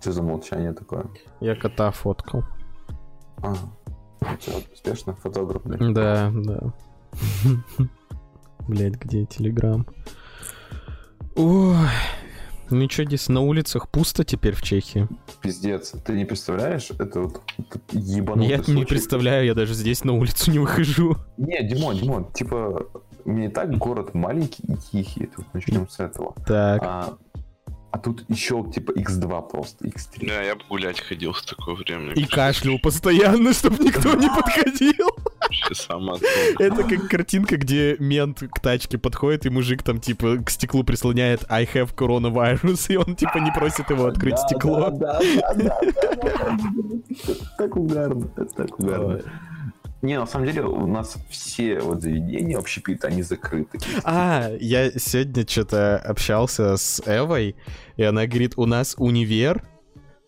Что за молчание такое? Я кота фоткал. А, что, успешно? Фотограф, блядь? Да, да. Блять, где Телеграм? Ой, ну что здесь на улицах пусто теперь в Чехии? Пиздец. Ты не представляешь? Это вот ебанутый Я не случай. представляю, я даже здесь на улицу не выхожу. Не, Димон, Димон, типа, мне так город маленький и тихий. Тут начнем с этого. Так, А, а тут еще типа x2 просто, x3. Да, я бы гулять ходил в такое время. и кашлял постоянно, чтобы никто не подходил. Это как картинка, где мент к тачке подходит, и мужик там, типа, к стеклу прислоняет I have coronavirus, и он, типа, не просит его открыть стекло. Так угарно, это так угарно. Не, на самом деле у нас все вот заведения общепита, они закрыты. А, я сегодня что-то общался с Эвой, и она говорит, у нас универ,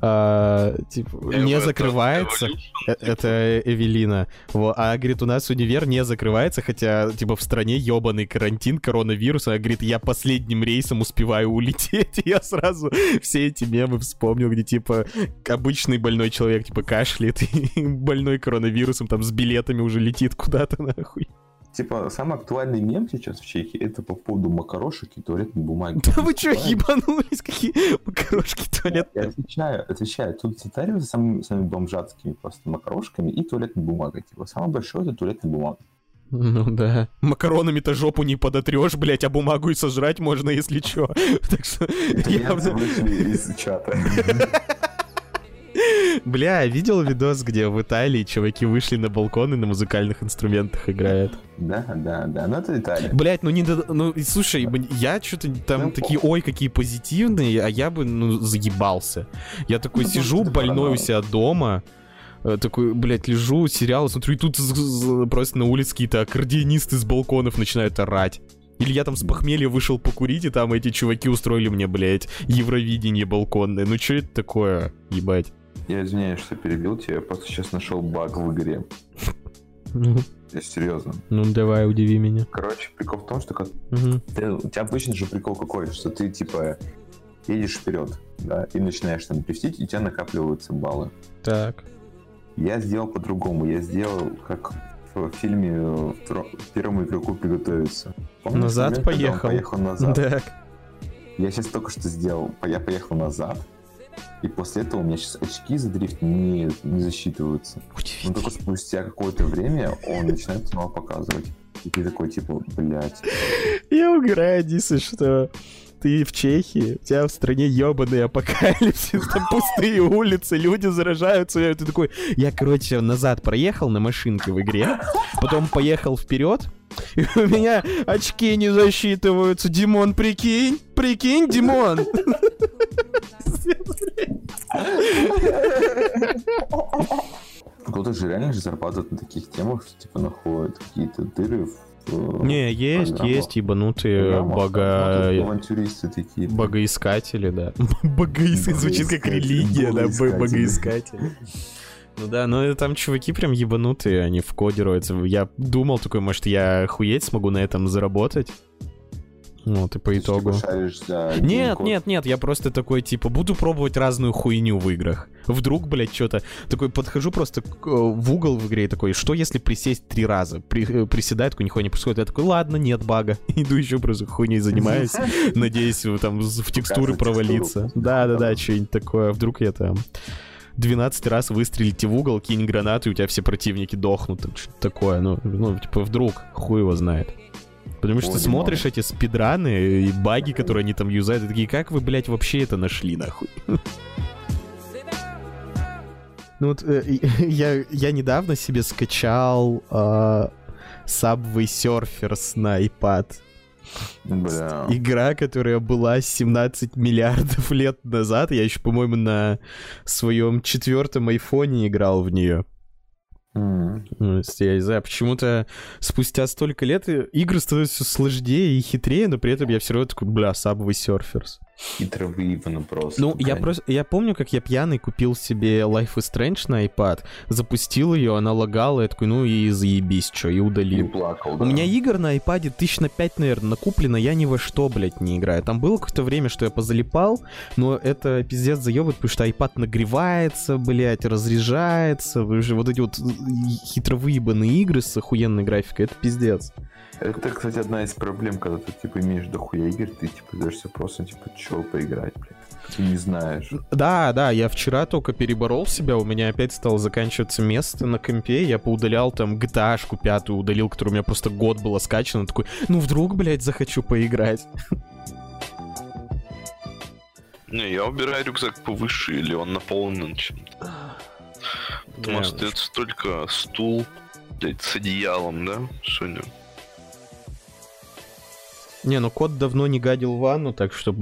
а, типа, не закрывается. Э, Это Эвелина. Во, а говорит, у нас универ не закрывается, хотя, типа, в стране ебаный карантин, коронавирус. А говорит, я последним рейсом успеваю улететь. И я сразу все эти мемы вспомнил, где, типа, обычный больной человек, типа, кашляет, и больной коронавирусом там с билетами уже летит куда-то, нахуй. Типа, самый актуальный мем сейчас в Чехии это по поводу макарошек и туалетной бумаги. Да вы Понимаешь? ебанулись? Какие макарошки Я туалетные? отвечаю, отвечаю. Тут затариваются самыми, самыми бомжатскими просто макарошками и туалетной бумагой. Типа, самое большое это туалетная бумага. Ну да. Макаронами-то жопу не подотрешь, блять, а бумагу и сожрать можно, если чё. Так что Итальянцы явно... вышли из чата. Бля, видел видос, где в Италии чуваки вышли на балкон и на музыкальных инструментах играют? Да, да, да. Но это Италия. Блять, ну не... до- Ну, слушай, я что-то там Ну, такие, ой, какие позитивные, а я бы, ну, заебался. Я такой Ну, сижу больной у себя дома, э, такой, блядь, лежу, сериал смотрю, и тут просто на улице какие-то аккордеонисты с балконов начинают орать. Или я там с похмелья вышел покурить, и там эти чуваки устроили мне, блядь, Евровидение балконное. Ну что это такое, ебать? Я извиняюсь, что перебил тебя. Я просто сейчас нашел баг в игре. Ну, Я серьезно. ну давай, удиви меня. Короче, прикол в том, что как- Мгм. ты- у тебя обычно же прикол какой, что ты типа едешь вперед, да, и начинаешь там дрифтить, и у тебя накапливаются баллы. Так. Я сделал по-другому. Я сделал, как в фильме «Втро- «Первому игроку приготовиться». Помнишь Назад момент, поехал? поехал назад. Так. Я сейчас только что сделал. Я поехал назад. И после этого у меня сейчас очки за дрифт не, не засчитываются. Но Удивительно. только спустя какое-то время он начинает снова показывать. И ты такой, типа, блядь. Я угораю, Диса, что ты в Чехии, у тебя в стране ебаный апокалипсис, там пустые улицы, люди заражаются, и ты такой, я, короче, назад проехал на машинке в игре, потом поехал вперед, и у меня очки не засчитываются. Димон, прикинь, прикинь, Димон. Кто-то же реально же зарабатывает на таких темах, что, типа, находит какие-то дыры в... э, Не, есть, программах. есть ебанутые программах. бога... Ну, тут авантюристы такие. Богоискатели, да. Богоискатели, звучит как религия, да, бо- богоискатели. богоискатели. Ну да, но там чуваки прям ебанутые, они в коде роются. Я думал такой, может, я охуеть смогу на этом заработать. Вот, и по Ты, итогу. Типа, шаришь за Нет, геймкод. нет, нет, я просто такой, типа, буду пробовать разную хуйню в играх. Вдруг, блядь, что-то... Такой, подхожу просто к- э, в угол в игре и такой, что если присесть три раза? При, э, приседает, такой, нихуя не происходит. Я такой, ладно, нет бага. Иду еще просто хуйней занимаюсь. Надеюсь, там в текстуры провалиться. текстуру. Да-да-да, что-нибудь такое. Вдруг я там 12 раз выстрелите в угол, кинь гранату, и у тебя все противники дохнут. Что-то такое. Ну, ну, типа, вдруг, хуй его знает. Потому что Ой, смотришь эти спидраны и баги, которые они там юзают, и такие, как вы, блядь, вообще это нашли, нахуй? Ну вот э, я, я недавно себе скачал э, Subway Surfers на iPad. Бля. Игра, которая была 17 миллиардов лет назад. Я еще, по-моему, на своем четвертом айфоне играл в нее. Ну, если я не знаю, почему-то спустя столько лет и- игры становятся все сложнее и хитрее, но при этом я все равно такой, бля, Subway Surfers. Хитро выебано просто. Ну, я просто, я помню, как я пьяный купил себе Life is Strange на iPad, запустил ее, она лагала, я такой, ну и заебись, что, и И удалил. плакал, У да. меня игр на iPad тысяч на 5, наверное, накуплено, я ни во что, блядь, не играю. Там было какое-то время, что я позалипал, но это пиздец заебывает, потому что iPad нагревается, блядь, разряжается. Вы же Вот эти вот хитро выебанные игры с охуенной графикой, это пиздец. Это, кстати, одна из проблем, когда ты, типа, имеешь дохуя игр, ты, типа, даешься просто, типа, чё поиграть, блядь. Ты не знаешь. Да, да, я вчера только переборол себя, у меня опять стало заканчиваться место на компе, я поудалял там GTA-шку пятую удалил, которая у меня просто год была скачана, такой, ну вдруг, блядь, захочу поиграть. Не, я убираю рюкзак повыше, или он наполнен чем-то. Не, что это столько стул, блядь, с одеялом, да, Соня? Не, ну кот давно не гадил ванну, так что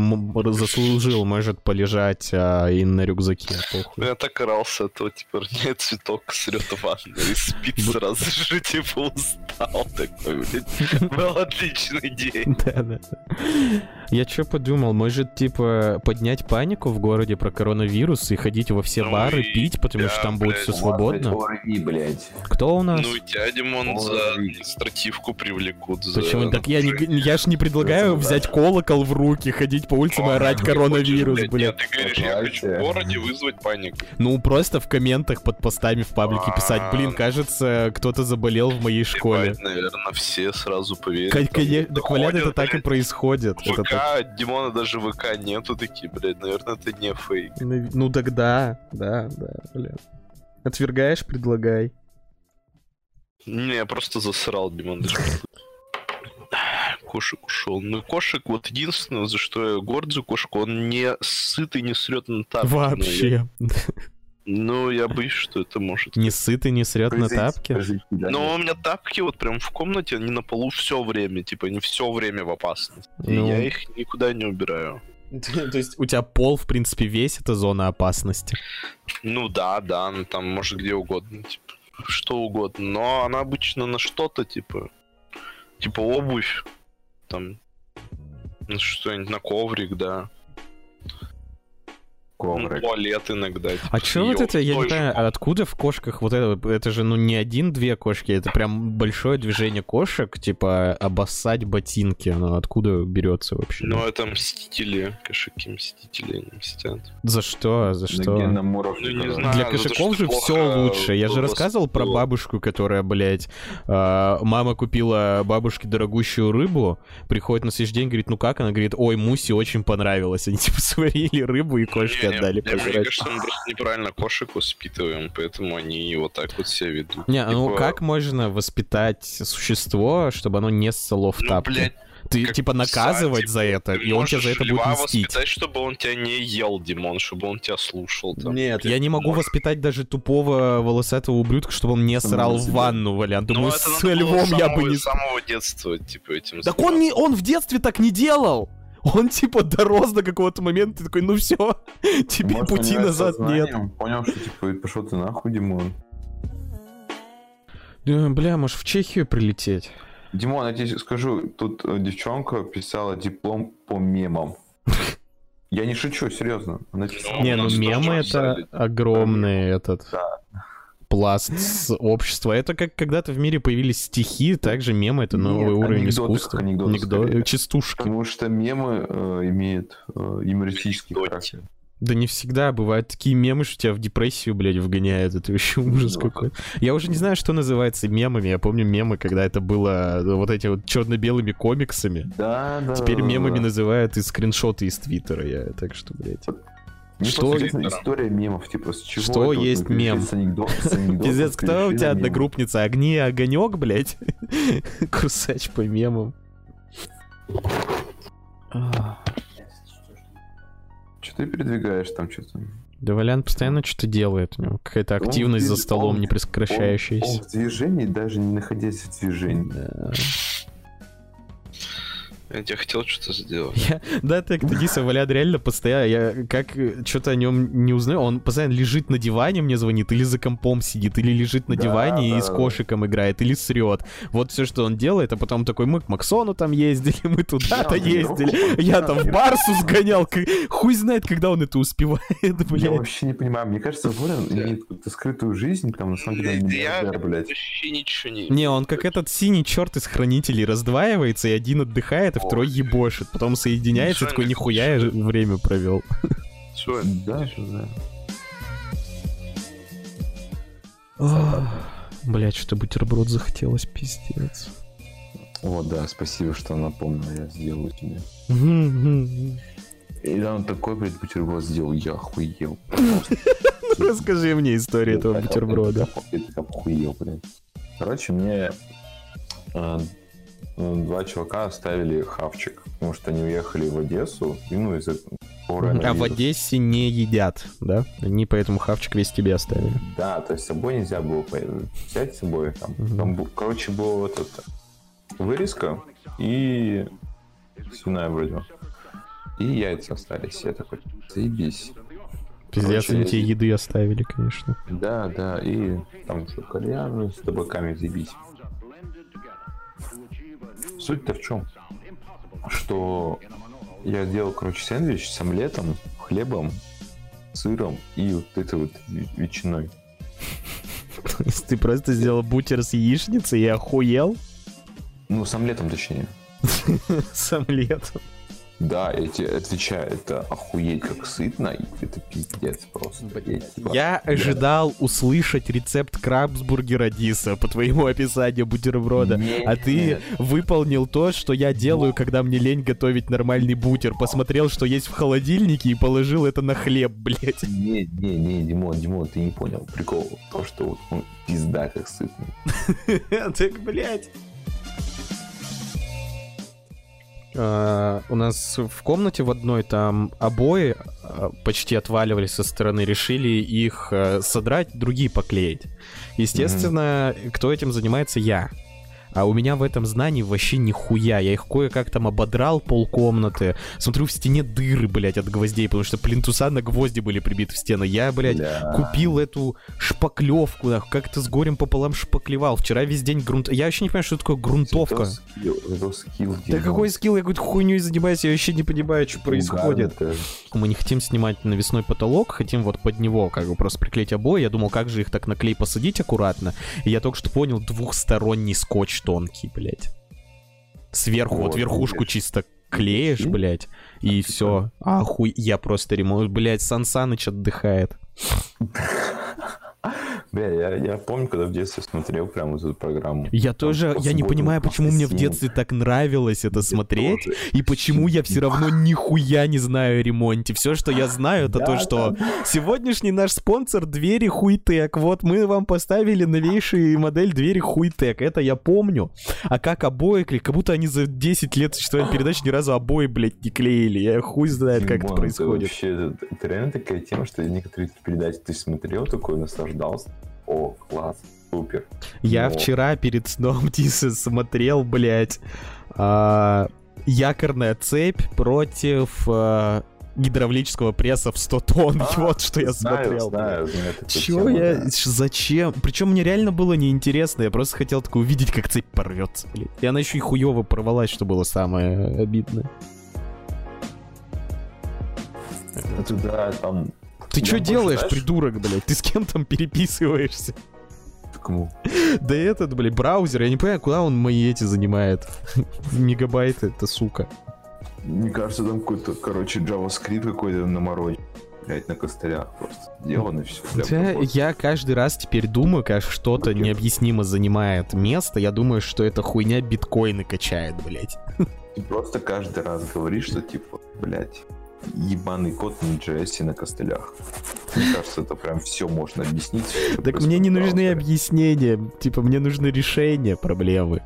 заслужил, может полежать а, и на рюкзаке, похуй. Я так орался, а то типа нет цветок срет в ванну и спит сразу же, типа устал такой, блядь. Был отличный день. Да, да. Я что подумал, может, типа, поднять панику в городе про коронавирус и ходить во все Ну бары, и пить, потому да, что там будет все свободно? блядь. Кто у нас? Ну тебя, Димон, за административку привлекут. Почему? Так я, не, я ж не предлагаю Это да. взять колокол в руки, ходить по улицам и А, орать коронавирус, блядь. Нет, ты говоришь, я хочу в городе вызвать панику. Ну, просто в комментах под постами в паблике писать, блин, кажется, кто-то заболел в моей школе. наверное, все сразу поверят. Так, валяд, это так и блядь, происходит. ВК, Димона даже ВК нету такие, блядь, наверное, это не фейк. Ну тогда, да, да, бля. Отвергаешь, предлагай. Не, я просто засрал, Димон. Кошек ушел. Ну, кошек, вот единственное, за что я горд за кошку, он не сытый, не срет на тапки. Вообще. Ну, я боюсь, что это может. Не сытый, не срет на тапке? Но у меня тапки вот прям в комнате, они на полу все время, типа, они все время в опасности. И Ну. я их никуда не убираю. То есть у тебя пол, в принципе, весь это зона опасности. Ну да, да, ну там может где угодно, типа, что угодно. Но она обычно на что-то, типа, типа обувь, там, на что-нибудь на коврик, да. Ну, Коврик. туалет иногда. типа, А чё вот это, я не же понимаю, а откуда в кошках вот это, это же, ну, не один-две кошки, это прям большое движение кошек, типа, обоссать ботинки, оно откуда берется вообще? Ну, это мстители, кошаки мстители, они мстят. За что, за На что? уровне, Ну, не знаю. Для кошаков что же все лучше. Я же рассказывал про бабушку, которая, блядь, а, мама купила бабушке дорогущую рыбу, приходит на следующий день, говорит, ну как? Она говорит, ой, Мусе очень понравилось. Они типа сварили рыбу и кошке Не-не, отдали не, Мне кажется, мы просто неправильно кошек воспитываем, поэтому они вот так вот себя ведут. Не, ну как можно воспитать существо, чтобы оно не ссало в Ну, тапки? блядь, Ты как типа пса, наказывать типа, за это, и он тебе за это будет мстить. воспитать, чтобы он тебя не ел, Димон, чтобы он тебя слушал. там. Нет, я не могу можешь. воспитать даже тупого волосатого ублюдка, чтобы он не Самого срал в ванну, Валян. Ну, Думаю, это с львом я бы самого- не... с самого детства, типа, этим Так он не, он в детстве так не делал. Он типа дорос до какого-то момента, и такой, ну все, тебе Может, пути назад нет. Понял, что, типа, пошел ты нахуй, Димон. Да, бля, может в Чехию прилететь? Димон, я тебе скажу, тут э, девчонка писала диплом по мемам. Я не шучу, серьезно. Она писала. Не, ну мемы это огромный этот Да. Пласт с общества. Это как когда-то в мире появились стихи, также мемы это новый Нет, уровень анекдоты, искусства. анекдоты Анекдо- скорее. Частушки. Потому что мемы э, имеют э, юмористический характер. Да не всегда. Бывают такие мемы, что тебя в депрессию, блядь, вгоняют. Это вообще ужас Ну, какой. Я уже не знаю, что называется мемами. Я помню мемы, когда это было э, вот эти вот черно-белыми комиксами. Да, да. Теперь да, мемами да. называют и скриншоты из Твиттера. Я, так что, блядь. Мне Что- интересна история мемов, типа, с чего Что это есть мем? с анекдот- с анекдотов Пиздец, кто у тебя одногруппница? Огни, огонек, блядь? Курсач по мемам. Что ты передвигаешь там что-то? Да Валян постоянно что-то делает. У него какая-то активность за столом не Он, он прекращающаяся. в движении, даже не находясь в движении. Да. Я тебе хотел что-то сделать. Я, да, так, Диса Валяд реально постоянно, я как что-то о нем не узнаю, он постоянно лежит на диване, мне звонит, или за компом сидит, или лежит на Да, диване да, и с да. кошиком играет, или срет. Вот все, что он делает, а потом такой, мы к Максону там ездили, мы туда-то Я ездили, я там в Барсу сгонял, хуй знает, когда он это успевает, Я блядь. вообще не понимаю. Мне кажется, Волин имеет какую-то скрытую жизнь, там на самом деле Я миллиардер, блядь. вообще ничего не... Не, он как этот синий черт из хранителей раздваивается, и один отдыхает, а второй ебошит. Потом соединяется, такой, нихуя я время провел. Да, что знаю. Блять, что-то бутерброд захотелось, пиздец. О, да, спасибо, что напомнил, я сделаю тебе. И да, он такой, блядь, бутерброд сделал, я охуел. Расскажи мне историю этого бутерброда. Я так- охуел, блядь. Короче, мне э, два чувака оставили хавчик, потому что они уехали в Одессу, и ну из-за А в. Одессе не едят, да? Они поэтому хавчик весь тебе оставили. Да, то есть с собой нельзя было взять с собой. Там, Мгм. там короче, была вот эта вырезка и свиная вроде. И яйца остались. Я такой, заебись. Пиздец, Короче, они тебе еды оставили, конечно. Да, да, и там что, кальян с табаками заебись. Суть-то в чем? Что я делал, короче, сэндвич с омлетом, хлебом, сыром и вот этой вот ветчиной. Ты просто сделал бутер с яичницей и охуел Ну, с омлетом точнее. с омлетом. Да, я тебе отвечаю, это охуеть как сытно, и это пиздец просто. Я, Я ожидал услышать рецепт крабсбургера Диса по твоему описанию бутерброда. Нет. А ты выполнил то, что я делаю, когда мне лень готовить нормальный бутер. Посмотрел, что есть в холодильнике и положил это на хлеб, блядь. Не, не, не, Димон, Димон, ты не понял прикол. То, что вот он пизда как сытный. Так, блядь. А, у нас в комнате в одной там обои а, почти отваливались со стороны, решили их а, содрать, другие поклеить. Естественно, кто этим занимается? Я. А у меня в этом знании вообще нихуя. Я их кое-как там ободрал полкомнаты. Смотрю, в стене дыры, блядь, от гвоздей, потому что плинтуса на гвозди были прибиты в стену. Я, блядь, Бля. купил эту шпаклевку, нахуй, как-то с горем пополам шпаклевал. Вчера весь день грунт... Я вообще не понимаю, что такое грунтовка. Зато скилл, зато скилл, Да какой скилл, я какой-то хуйней занимаюсь, я вообще не понимаю, что происходит. Угарно-то. Мы не хотим снимать навесной потолок, хотим вот под него как бы просто приклеить обои. Я думал, как же их так на клей посадить аккуратно. И я только что понял, двухсторонний скотч тонкий, блядь. Сверху, вот, Вот, верхушку видишь. чисто клеишь, блядь, и все. Ахуй, я просто ремонт, блядь, Сан Саныч отдыхает. Бля, я, я помню, когда в детстве смотрел прям эту программу. Я Там тоже, по я не понимаю, почему мне в детстве так нравилось это Я смотреть, тоже. и почему я все равно нихуя не знаю о ремонте. Все, что я знаю, это то, Да, что да. сегодняшний наш спонсор двери Хуйтек. Вот мы вам поставили новейшую модель двери Хуйтек. Это я помню. А как обои клеить? Как будто они за 10 лет существования передач ни разу обои, блядь, не клеили. Я хуй знает, как это Димон, происходит. вообще, это, это реально такая тема, что некоторые передачи ты смотрел такой, наслаждался. О, класс, супер. Я Но- вчера перед сном Диса смотрел, блядь, а, якорная цепь против а, гидравлического пресса в 100 тонн. А, вот что я знаю, смотрел. Знаю, знаю тему, я... да. Зачем? Причем мне реально было неинтересно. Я просто хотел такое увидеть, как цепь порвется, блядь. И она еще и хуево порвалась, что было самое обидное. Это да, там... Ты что делаешь, знаешь- придурок, блядь? Ты с кем там переписываешься? Кому? Да этот, блядь, браузер, я не понимаю, куда он мои эти занимает. Мегабайты, это сука. Мне кажется, там какой-то, короче, JavaScript какой-то наморочен. Блять, на костылях просто сделано все. Да, я каждый раз теперь думаю, как что-то необъяснимо занимает место, я думаю, что эта хуйня биткоины качает, блядь. Ты просто каждый раз говоришь, что типа, блять, ебаный код на JS на костылях. Мне кажется, это прям все можно объяснить. Так мне не нужны объяснения, типа мне нужно решение проблемы.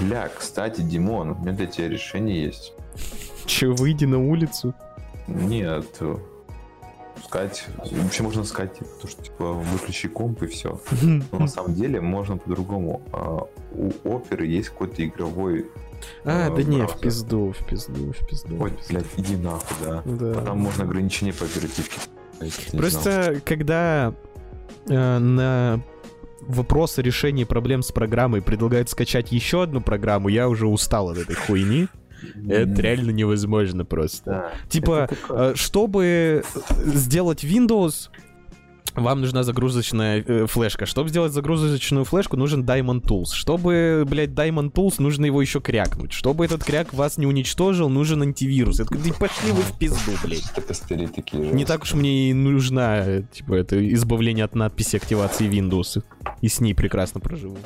Бля, кстати, Димон, у меня для тебя решение есть. Че, выйди на улицу? Нет, сказать, вообще можно сказать, типа, то, что типа выключи комп и все. Но на самом деле можно по-другому. А, у оперы есть какой-то игровой А, э, да не, в пизду, в пизду, в пизду. Ой, блядь, иди нахуй, да. Да. Там можно ограничения по оперативке. Просто когда э, на вопросы решения проблем с программой предлагают скачать еще одну программу, я уже устал от этой хуйни. Это реально невозможно просто. Да. Типа, э, чтобы сделать Windows, вам нужна загрузочная э, флешка. Чтобы сделать загрузочную флешку, нужен Diamond Tools. Чтобы, блядь, Diamond Tools, нужно его еще крякнуть. Чтобы этот кряк вас не уничтожил, нужен антивирус. Это, да пошли вы в пизду, блядь. Такие же. Не так уж мне и нужна, э, типа, это избавление от надписи активации Windows. И с ней прекрасно проживу.